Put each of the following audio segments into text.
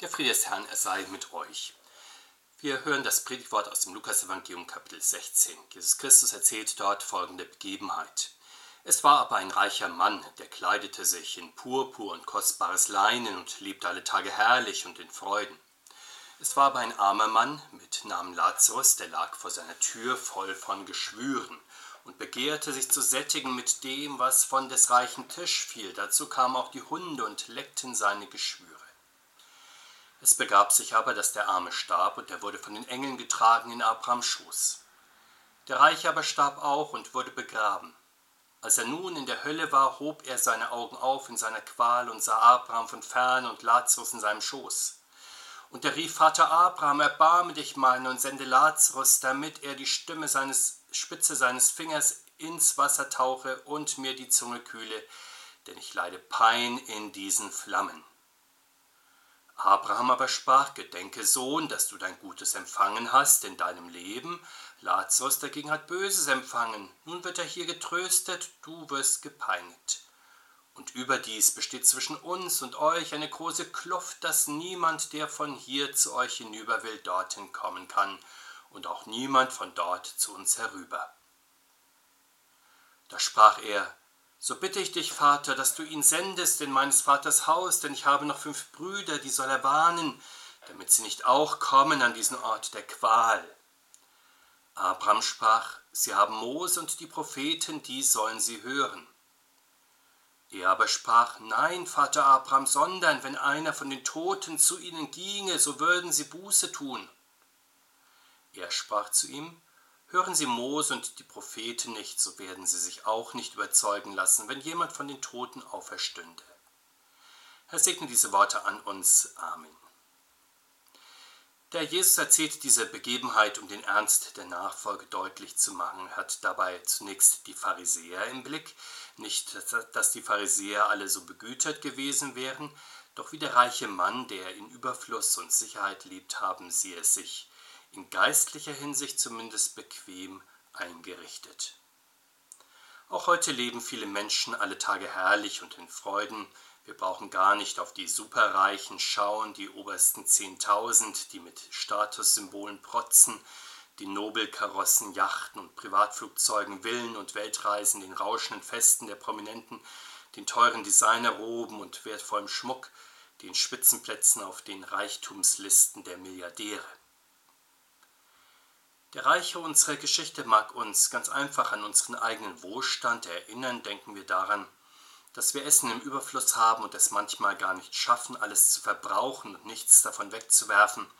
Der Friede des Herrn, er sei mit euch. Wir hören das Predigtwort aus dem Lukasevangelium Kapitel 16. Jesus Christus erzählt dort folgende Begebenheit. Es war aber ein reicher Mann, der kleidete sich in Purpur und kostbares Leinen und lebte alle Tage herrlich und in Freuden. Es war aber ein armer Mann mit Namen Lazarus, der lag vor seiner Tür voll von Geschwüren und begehrte sich zu sättigen mit dem, was von des reichen Tisch fiel. Dazu kamen auch die Hunde und leckten seine Geschwüre. Es begab sich aber, dass der Arme starb, und er wurde von den Engeln getragen in Abrahams Schoß. Der Reiche aber starb auch und wurde begraben. Als er nun in der Hölle war, hob er seine Augen auf in seiner Qual und sah Abraham von fern und Lazarus in seinem Schoß. Und er rief, Vater Abraham, erbarme dich meiner und sende Lazarus, damit er die Stimme seines, Spitze seines Fingers ins Wasser tauche und mir die Zunge kühle, denn ich leide Pein in diesen Flammen. Abraham aber sprach, Gedenke, Sohn, dass du dein Gutes empfangen hast in deinem Leben. Lazarus dagegen hat Böses empfangen. Nun wird er hier getröstet, du wirst gepeinigt. Und überdies besteht zwischen uns und euch eine große Kluft, dass niemand, der von hier zu euch hinüber will, dorthin kommen kann, und auch niemand von dort zu uns herüber. Da sprach er, so bitte ich dich, Vater, dass du ihn sendest in meines Vaters Haus, denn ich habe noch fünf Brüder, die soll er warnen, damit sie nicht auch kommen an diesen Ort der Qual. Abraham sprach, sie haben Mose und die Propheten, die sollen sie hören. Er aber sprach, Nein, Vater Abraham, sondern wenn einer von den Toten zu ihnen ginge, so würden sie Buße tun. Er sprach zu ihm, Hören Sie Mose und die Propheten nicht, so werden sie sich auch nicht überzeugen lassen, wenn jemand von den Toten auferstünde. Herr segne diese Worte an uns. Amen. Der Jesus erzählt diese Begebenheit, um den Ernst der Nachfolge deutlich zu machen, hat dabei zunächst die Pharisäer im Blick. Nicht, dass die Pharisäer alle so begütert gewesen wären, doch wie der reiche Mann, der in Überfluss und Sicherheit lebt, haben sie es sich in geistlicher Hinsicht zumindest bequem eingerichtet. Auch heute leben viele Menschen alle Tage herrlich und in Freuden. Wir brauchen gar nicht auf die Superreichen schauen, die obersten Zehntausend, die mit Statussymbolen protzen, die Nobelkarossen, Yachten und Privatflugzeugen, Villen und Weltreisen, den rauschenden Festen der Prominenten, den teuren Designerroben und wertvollem Schmuck, den Spitzenplätzen auf den Reichtumslisten der Milliardäre. Der Reiche unserer Geschichte mag uns ganz einfach an unseren eigenen Wohlstand erinnern. Denken wir daran, dass wir Essen im Überfluss haben und es manchmal gar nicht schaffen, alles zu verbrauchen und nichts davon wegzuwerfen.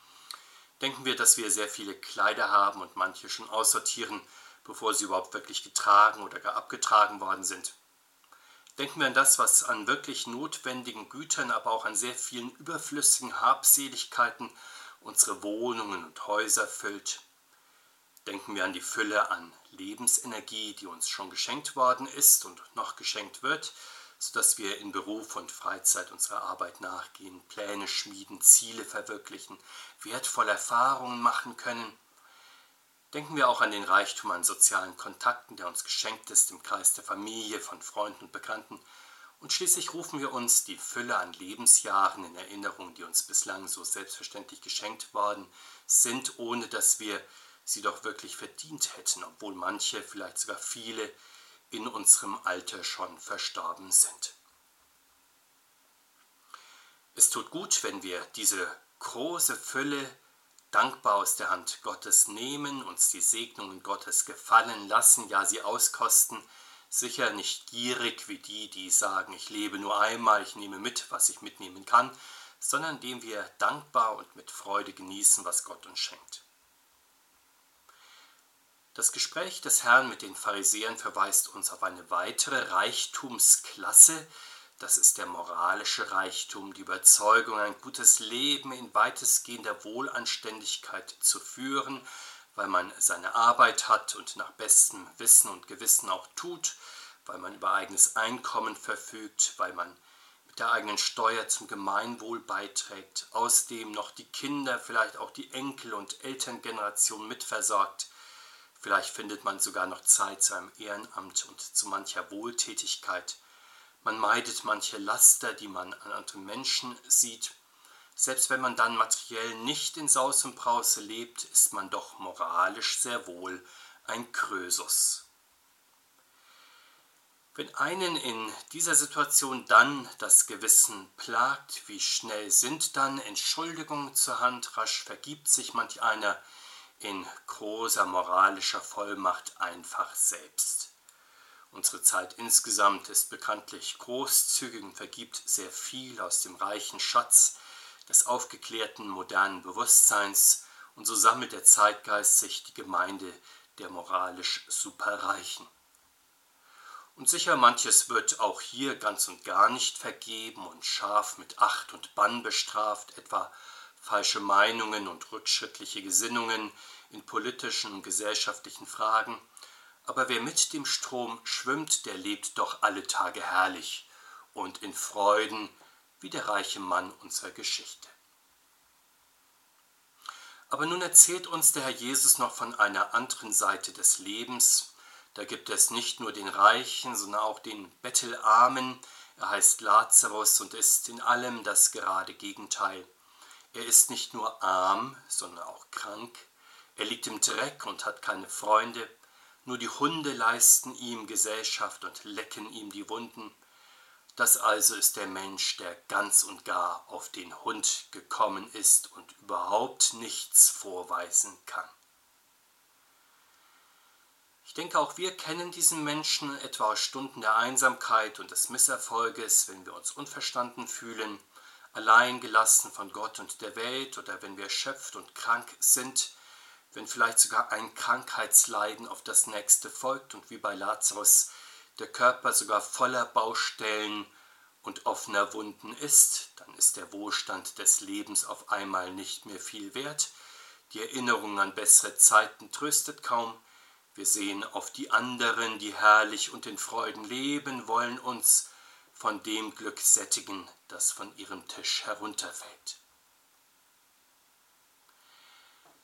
Denken wir, dass wir sehr viele Kleider haben und manche schon aussortieren, bevor sie überhaupt wirklich getragen oder gar abgetragen worden sind. Denken wir an das, was an wirklich notwendigen Gütern, aber auch an sehr vielen überflüssigen Habseligkeiten unsere Wohnungen und Häuser füllt. Denken wir an die Fülle an Lebensenergie, die uns schon geschenkt worden ist und noch geschenkt wird, sodass wir in Beruf und Freizeit unserer Arbeit nachgehen, Pläne schmieden, Ziele verwirklichen, wertvolle Erfahrungen machen können. Denken wir auch an den Reichtum an sozialen Kontakten, der uns geschenkt ist im Kreis der Familie, von Freunden und Bekannten. Und schließlich rufen wir uns die Fülle an Lebensjahren in Erinnerung, die uns bislang so selbstverständlich geschenkt worden sind, ohne dass wir sie doch wirklich verdient hätten, obwohl manche, vielleicht sogar viele, in unserem Alter schon verstorben sind. Es tut gut, wenn wir diese große Fülle dankbar aus der Hand Gottes nehmen, uns die Segnungen Gottes gefallen lassen, ja sie auskosten, sicher nicht gierig wie die, die sagen, ich lebe nur einmal, ich nehme mit, was ich mitnehmen kann, sondern indem wir dankbar und mit Freude genießen, was Gott uns schenkt. Das Gespräch des Herrn mit den Pharisäern verweist uns auf eine weitere Reichtumsklasse, das ist der moralische Reichtum, die Überzeugung, ein gutes Leben in weitestgehender Wohlanständigkeit zu führen, weil man seine Arbeit hat und nach bestem Wissen und Gewissen auch tut, weil man über eigenes Einkommen verfügt, weil man mit der eigenen Steuer zum Gemeinwohl beiträgt, außerdem noch die Kinder, vielleicht auch die Enkel- und Elterngeneration mitversorgt, Vielleicht findet man sogar noch Zeit zu einem Ehrenamt und zu mancher Wohltätigkeit. Man meidet manche Laster, die man an anderen Menschen sieht. Selbst wenn man dann materiell nicht in Saus und Brause lebt, ist man doch moralisch sehr wohl ein Krösus. Wenn einen in dieser Situation dann das Gewissen plagt, wie schnell sind dann Entschuldigungen zur Hand, rasch vergibt sich manch einer in großer moralischer Vollmacht einfach selbst. Unsere Zeit insgesamt ist bekanntlich großzügig und vergibt sehr viel aus dem reichen Schatz des aufgeklärten modernen Bewusstseins, und so sammelt der Zeitgeist sich die Gemeinde der moralisch Superreichen. Und sicher manches wird auch hier ganz und gar nicht vergeben und scharf mit Acht und Bann bestraft, etwa falsche Meinungen und rückschrittliche Gesinnungen in politischen und gesellschaftlichen Fragen. Aber wer mit dem Strom schwimmt, der lebt doch alle Tage herrlich und in Freuden wie der reiche Mann unserer Geschichte. Aber nun erzählt uns der Herr Jesus noch von einer anderen Seite des Lebens, da gibt es nicht nur den Reichen, sondern auch den Bettelarmen. Er heißt Lazarus und ist in allem das gerade Gegenteil. Er ist nicht nur arm, sondern auch krank. Er liegt im Dreck und hat keine Freunde. Nur die Hunde leisten ihm Gesellschaft und lecken ihm die Wunden. Das also ist der Mensch, der ganz und gar auf den Hund gekommen ist und überhaupt nichts vorweisen kann. Ich denke, auch wir kennen diesen Menschen etwa aus Stunden der Einsamkeit und des Misserfolges, wenn wir uns unverstanden fühlen, allein gelassen von Gott und der Welt oder wenn wir erschöpft und krank sind, wenn vielleicht sogar ein Krankheitsleiden auf das nächste folgt und wie bei Lazarus der Körper sogar voller Baustellen und offener Wunden ist, dann ist der Wohlstand des Lebens auf einmal nicht mehr viel wert, die Erinnerung an bessere Zeiten tröstet kaum, wir sehen auf die anderen, die herrlich und in Freuden leben, wollen uns von dem Glück sättigen, das von ihrem Tisch herunterfällt.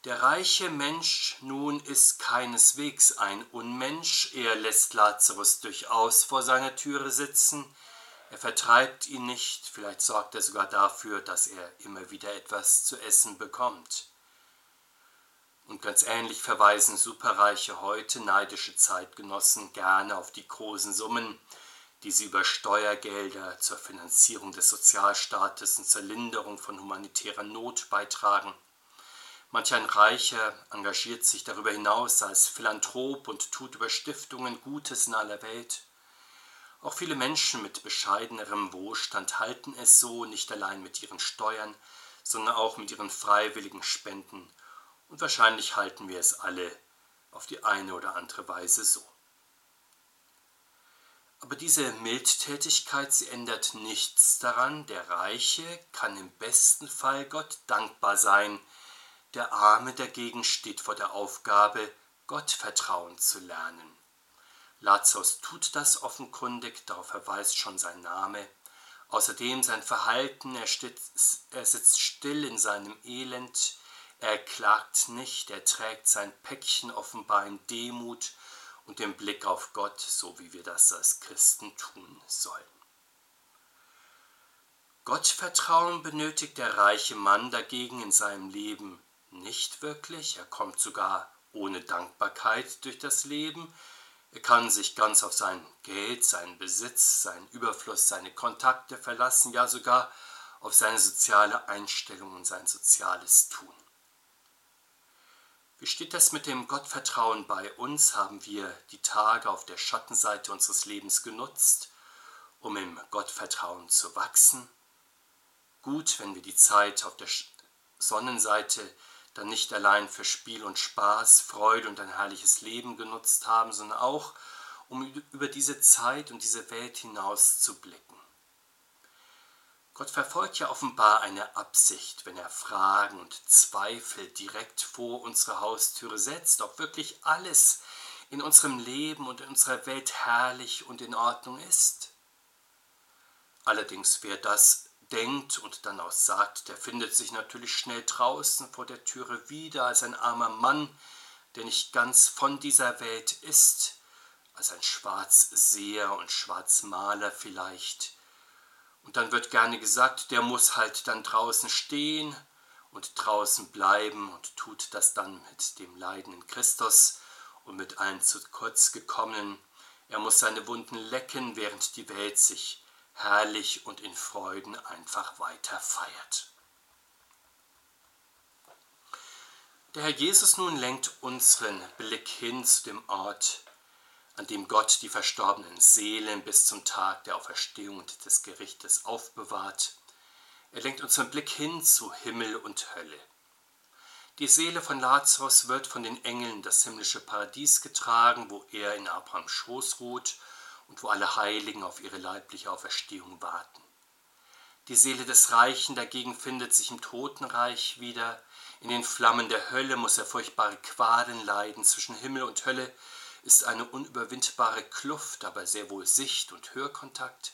Der reiche Mensch nun ist keineswegs ein Unmensch, er lässt Lazarus durchaus vor seiner Türe sitzen, er vertreibt ihn nicht, vielleicht sorgt er sogar dafür, dass er immer wieder etwas zu essen bekommt. Und ganz ähnlich verweisen Superreiche heute, neidische Zeitgenossen, gerne auf die großen Summen, die sie über Steuergelder zur Finanzierung des Sozialstaates und zur Linderung von humanitärer Not beitragen. Manch ein Reicher engagiert sich darüber hinaus als Philanthrop und tut über Stiftungen Gutes in aller Welt. Auch viele Menschen mit bescheidenerem Wohlstand halten es so, nicht allein mit ihren Steuern, sondern auch mit ihren freiwilligen Spenden und wahrscheinlich halten wir es alle auf die eine oder andere Weise so. Aber diese Mildtätigkeit, sie ändert nichts daran, der Reiche kann im besten Fall Gott dankbar sein, der Arme dagegen steht vor der Aufgabe, Gott vertrauen zu lernen. Lazarus tut das offenkundig, darauf verweist schon sein Name. Außerdem sein Verhalten, er, sitzt still in seinem Elend, er klagt nicht, er trägt sein Päckchen offenbar in Demut und dem Blick auf Gott, so wie wir das als Christen tun sollen. Gottvertrauen benötigt der reiche Mann dagegen in seinem Leben nicht wirklich. Er kommt sogar ohne Dankbarkeit durch das Leben. Er kann sich ganz auf sein Geld, seinen Besitz, seinen Überfluss, seine Kontakte verlassen, ja sogar auf seine soziale Einstellung und sein soziales Tun. Wie steht das mit dem Gottvertrauen bei uns? Haben wir die Tage auf der Schattenseite unseres Lebens genutzt, um im Gottvertrauen zu wachsen? Gut, wenn wir die Zeit auf der Sonnenseite dann nicht allein für Spiel und Spaß, Freude und ein herrliches Leben genutzt haben, sondern auch, um über diese Zeit und diese Welt hinaus zu blicken. Gott verfolgt ja offenbar eine Absicht, wenn er Fragen und Zweifel direkt vor unsere Haustüre setzt, ob wirklich alles in unserem Leben und in unserer Welt herrlich und in Ordnung ist. Allerdings, wer das denkt und dann auch sagt, der findet sich natürlich schnell draußen vor der Türe wieder als ein armer Mann, der nicht ganz von dieser Welt ist, als ein Schwarzseher und Schwarzmaler vielleicht, Und dann wird gerne gesagt, der muss halt dann draußen stehen und draußen bleiben und tut das dann mit dem leidenden Christus und mit allen zu kurz gekommenen. Er muss seine Wunden lecken, während die Welt sich herrlich und in Freuden einfach weiter feiert. Der Herr Jesus nun lenkt unseren Blick hin zu dem Ort, an dem Gott die verstorbenen Seelen bis zum Tag der Auferstehung und des Gerichtes aufbewahrt. Er lenkt unseren Blick hin zu Himmel und Hölle. Die Seele von Lazarus wird von den Engeln das himmlische Paradies getragen, wo er in Abrahams Schoß ruht und wo alle Heiligen auf ihre leibliche Auferstehung warten. Die Seele des Reichen dagegen findet sich im Totenreich wieder. In den Flammen der Hölle muss er furchtbare Qualen leiden. Zwischen Himmel und Hölle ist eine unüberwindbare Kluft, aber sehr wohl Sicht- und Hörkontakt.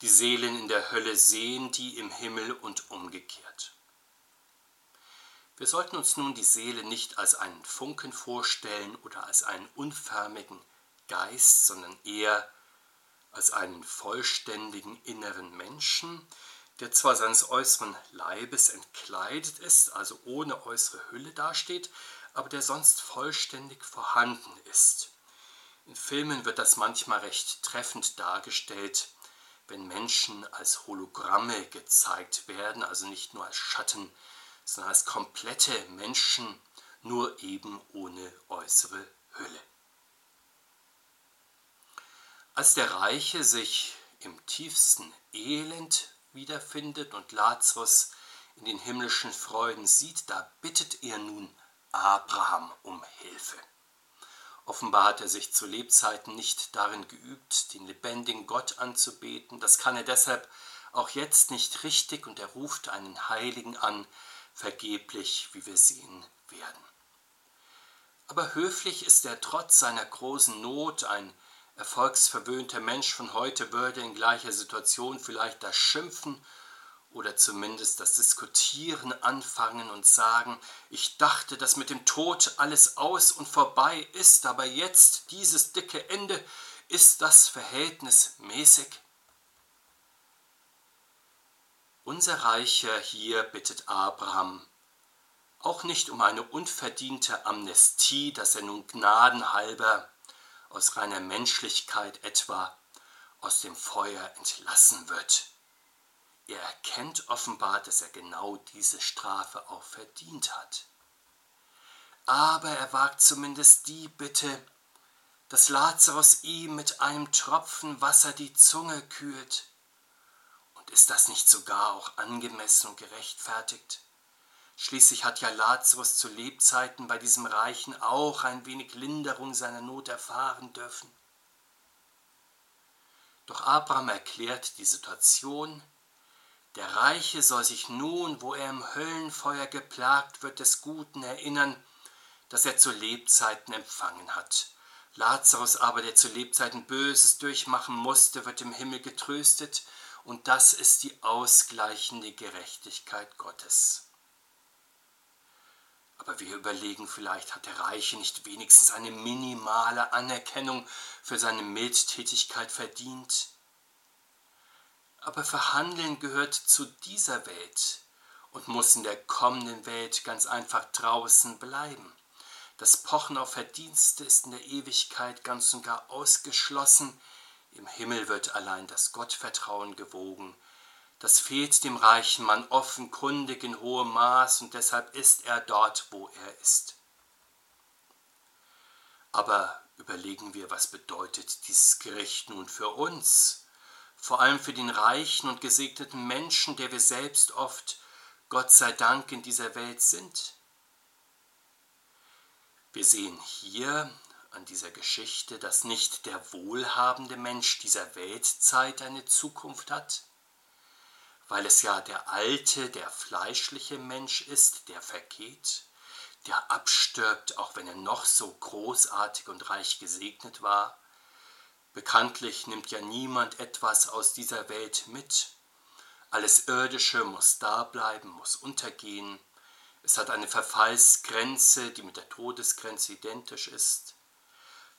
Die Seelen in der Hölle sehen die im Himmel und umgekehrt. Wir sollten uns nun die Seele nicht als einen Funken vorstellen oder als einen unförmigen Geist, sondern eher als einen vollständigen inneren Menschen, der zwar seines äußeren Leibes entkleidet ist, also ohne äußere Hülle dasteht, aber der sonst vollständig vorhanden ist. In Filmen wird das manchmal recht treffend dargestellt, wenn Menschen als Hologramme gezeigt werden, also nicht nur als Schatten sondern als komplette Menschen, nur eben ohne äußere Hülle. Als der Reiche sich im tiefsten Elend wiederfindet und Lazarus in den himmlischen Freuden sieht, da bittet er nun Abraham um Hilfe. Offenbar hat er sich zu Lebzeiten nicht darin geübt, den lebendigen Gott anzubeten. Das kann er deshalb auch jetzt nicht richtig und er ruft einen Heiligen an, vergeblich, wie wir sehen werden. Aber höflich ist er trotz seiner großen Not, ein erfolgsverwöhnter Mensch von heute würde in gleicher Situation vielleicht das Schimpfen oder zumindest das Diskutieren anfangen und sagen, ich dachte, dass mit dem Tod alles aus und vorbei ist, aber jetzt dieses dicke Ende, ist das Verhältnis mäßig? Unser Reicher hier bittet Abraham auch nicht um eine unverdiente Amnestie, dass er nun gnadenhalber aus reiner Menschlichkeit etwa aus dem Feuer entlassen wird. Er erkennt offenbar, dass er genau diese Strafe auch verdient hat. Aber er wagt zumindest die Bitte, dass Lazarus ihm mit einem Tropfen Wasser die Zunge kühlt ist das nicht sogar auch angemessen und gerechtfertigt? Schließlich hat ja Lazarus zu Lebzeiten bei diesem Reichen auch ein wenig Linderung seiner Not erfahren dürfen. Doch Abraham erklärt die Situation, der Reiche soll sich nun, wo er im Höllenfeuer geplagt wird, des Guten erinnern, das er zu Lebzeiten empfangen hat. Lazarus aber, der zu Lebzeiten Böses durchmachen musste, wird im Himmel getröstet und das ist die ausgleichende Gerechtigkeit Gottes. Aber wir überlegen, vielleicht hat der Reiche nicht wenigstens eine minimale Anerkennung für seine Mildtätigkeit verdient. Aber Verhandeln gehört zu dieser Welt und muss in der kommenden Welt ganz einfach draußen bleiben. Das Pochen auf Verdienste ist in der Ewigkeit ganz und gar ausgeschlossen, im Himmel wird allein das Gottvertrauen gewogen. Das fehlt dem reichen Mann offenkundig in hohem Maß und deshalb ist er dort, wo er ist. Aber überlegen wir, was bedeutet dieses Gericht nun für uns, vor allem für den reichen und gesegneten Menschen, der wir selbst oft, Gott sei Dank, in dieser Welt sind. Wir sehen hier an dieser Geschichte, dass nicht der wohlhabende Mensch dieser Weltzeit eine Zukunft hat, weil es ja der alte, der fleischliche Mensch ist, der vergeht, der abstirbt, auch wenn er noch so großartig und reich gesegnet war. Bekanntlich nimmt ja niemand etwas aus dieser Welt mit. Alles Irdische muss da bleiben, muss untergehen. Es hat eine Verfallsgrenze, die mit der Todesgrenze identisch ist.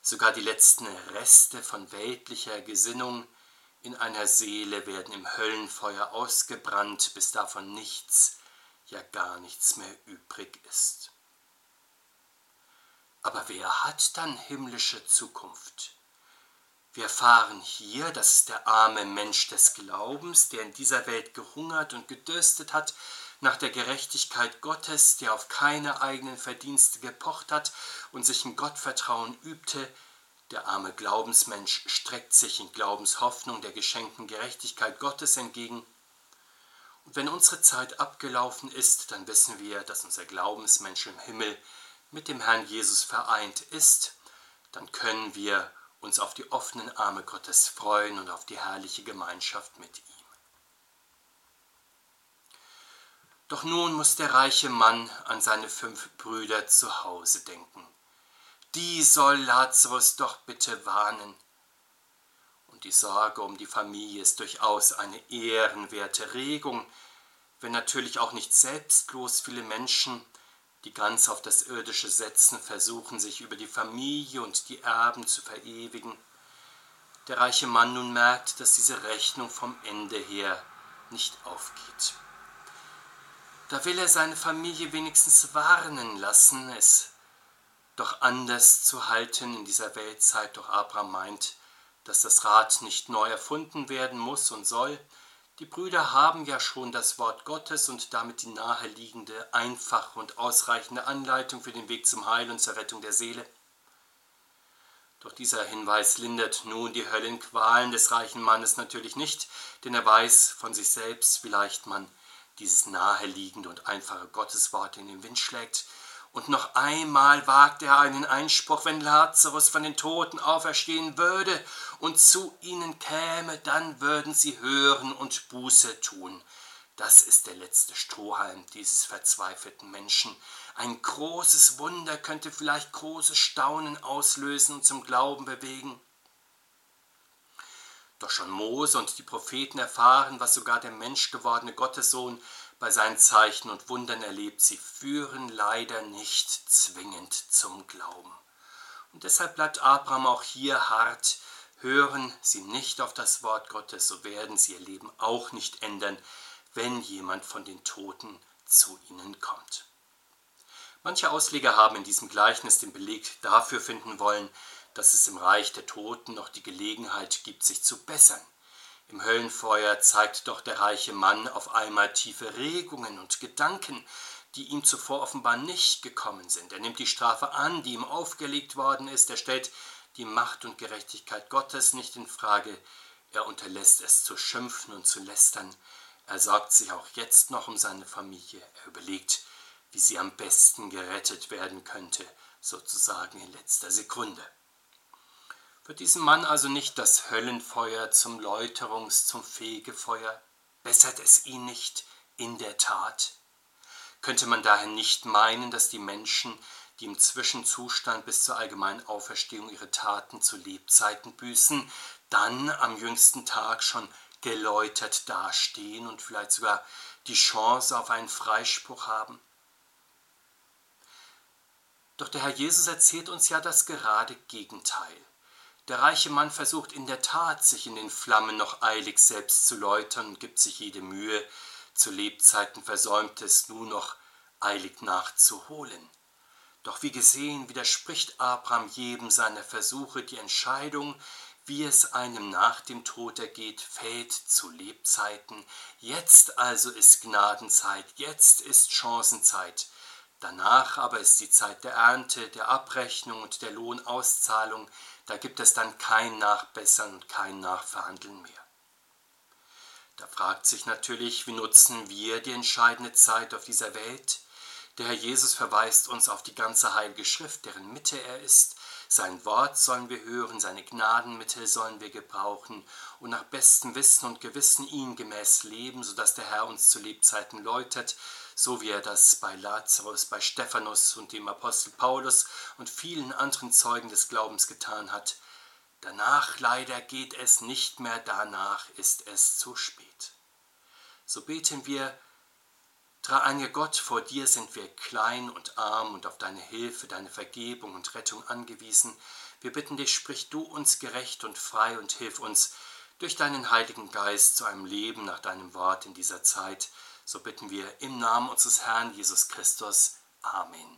Sogar die letzten Reste von weltlicher Gesinnung in einer Seele werden im Höllenfeuer ausgebrannt, bis davon nichts, ja gar nichts mehr übrig ist. Aber wer hat dann himmlische Zukunft? Wir erfahren hier, dass es der arme Mensch des Glaubens, der in dieser Welt gehungert und gedürstet hat, nach der Gerechtigkeit Gottes, der auf keine eigenen Verdienste gepocht hat und sich im Gottvertrauen übte, der arme Glaubensmensch streckt sich in Glaubenshoffnung der geschenkten Gerechtigkeit Gottes entgegen. Und wenn unsere Zeit abgelaufen ist, dann wissen wir, dass unser Glaubensmensch im Himmel mit dem Herrn Jesus vereint ist. Dann können wir uns auf die offenen Arme Gottes freuen und auf die herrliche Gemeinschaft mit ihm. Doch nun muss der reiche Mann an seine fünf Brüder zu Hause denken die soll Lazarus doch bitte warnen. Und die Sorge um die Familie ist durchaus eine ehrenwerte Regung, wenn natürlich auch nicht selbstlos viele Menschen, die ganz auf das Irdische setzen, versuchen, sich über die Familie und die Erben zu verewigen. Der reiche Mann nun merkt, dass diese Rechnung vom Ende her nicht aufgeht. Da will er seine Familie wenigstens warnen lassen, es doch anders zu halten in dieser Weltzeit. Doch Abraham meint, dass das Rad nicht neu erfunden werden muss und soll. Die Brüder haben ja schon das Wort Gottes und damit die naheliegende, einfache und ausreichende Anleitung für den Weg zum Heil und zur Rettung der Seele. Doch dieser Hinweis lindert nun die Höllenqualen des reichen Mannes natürlich nicht, denn er weiß von sich selbst, wie leicht man dieses naheliegende und einfache Gotteswort in den Wind schlägt, und noch einmal wagt er einen Einspruch, wenn Lazarus von den Toten auferstehen würde und zu ihnen käme, dann würden sie hören und Buße tun. Das ist der letzte Strohhalm dieses verzweifelten Menschen. Ein großes Wunder könnte vielleicht großes Staunen auslösen und zum Glauben bewegen. Doch schon Mose und die Propheten erfahren, was sogar der menschgewordene Gottessohn bei seinen Zeichen und Wundern erlebt, sie führen leider nicht zwingend zum Glauben. Und deshalb bleibt Abraham auch hier hart. Hören sie nicht auf das Wort Gottes, so werden sie ihr Leben auch nicht ändern, wenn jemand von den Toten zu ihnen kommt. Manche Ausleger haben in diesem Gleichnis den Beleg dafür finden wollen, dass es im Reich der Toten noch die Gelegenheit gibt, sich zu bessern. Im Höllenfeuer zeigt doch der reiche Mann auf einmal tiefe Regungen und Gedanken, die ihm zuvor offenbar nicht gekommen sind. Er nimmt die Strafe an, die ihm aufgelegt worden ist. Er stellt die Macht und Gerechtigkeit Gottes nicht in Frage. Er unterlässt es zu schimpfen und zu lästern. Er sorgt sich auch jetzt noch um seine Familie. Er überlegt, wie sie am besten gerettet werden könnte, sozusagen in letzter Sekunde. Wird diesem Mann also nicht das Höllenfeuer zum Läuterungs-, zum Fegefeuer? Bessert es ihn nicht in der Tat? Könnte man daher nicht meinen, dass die Menschen, die im Zwischenzustand bis zur allgemeinen Auferstehung ihre Taten zu Lebzeiten büßen, dann am jüngsten Tag schon geläutert dastehen und vielleicht sogar die Chance auf einen Freispruch haben? Doch der Herr Jesus erzählt uns ja das gerade Gegenteil. Der reiche Mann versucht in der Tat, sich in den Flammen noch eilig selbst zu läutern und gibt sich jede Mühe, zu Lebzeiten versäumtes nur noch eilig nachzuholen. Doch wie gesehen widerspricht Abraham jedem seiner Versuche, die Entscheidung, wie es einem nach dem Tod ergeht, fällt zu Lebzeiten. Jetzt also ist Gnadenzeit, jetzt ist Chancenzeit. Danach aber ist die Zeit der Ernte, der Abrechnung und der Lohnauszahlung, da gibt es dann kein Nachbessern und kein Nachverhandeln mehr. Da fragt sich natürlich, wie nutzen wir die entscheidende Zeit auf dieser Welt? Der Herr Jesus verweist uns auf die ganze Heilige Schrift, deren Mitte er ist. Sein Wort sollen wir hören, seine Gnadenmittel sollen wir gebrauchen und nach bestem Wissen und Gewissen ihm gemäß leben, sodass der Herr uns zu Lebzeiten läutert, so wie er das bei Lazarus, bei Stephanus und dem Apostel Paulus und vielen anderen Zeugen des Glaubens getan hat. Danach leider geht es nicht mehr, danach ist es zu spät. So beten wir, Dreieiniger Gott, vor dir sind wir klein und arm und auf deine Hilfe, deine Vergebung und Rettung angewiesen. Wir bitten dich, sprich du uns gerecht und frei und hilf uns, durch deinen Heiligen Geist zu einem Leben nach deinem Wort in dieser Zeit. So bitten wir im Namen unseres Herrn Jesus Christus. Amen.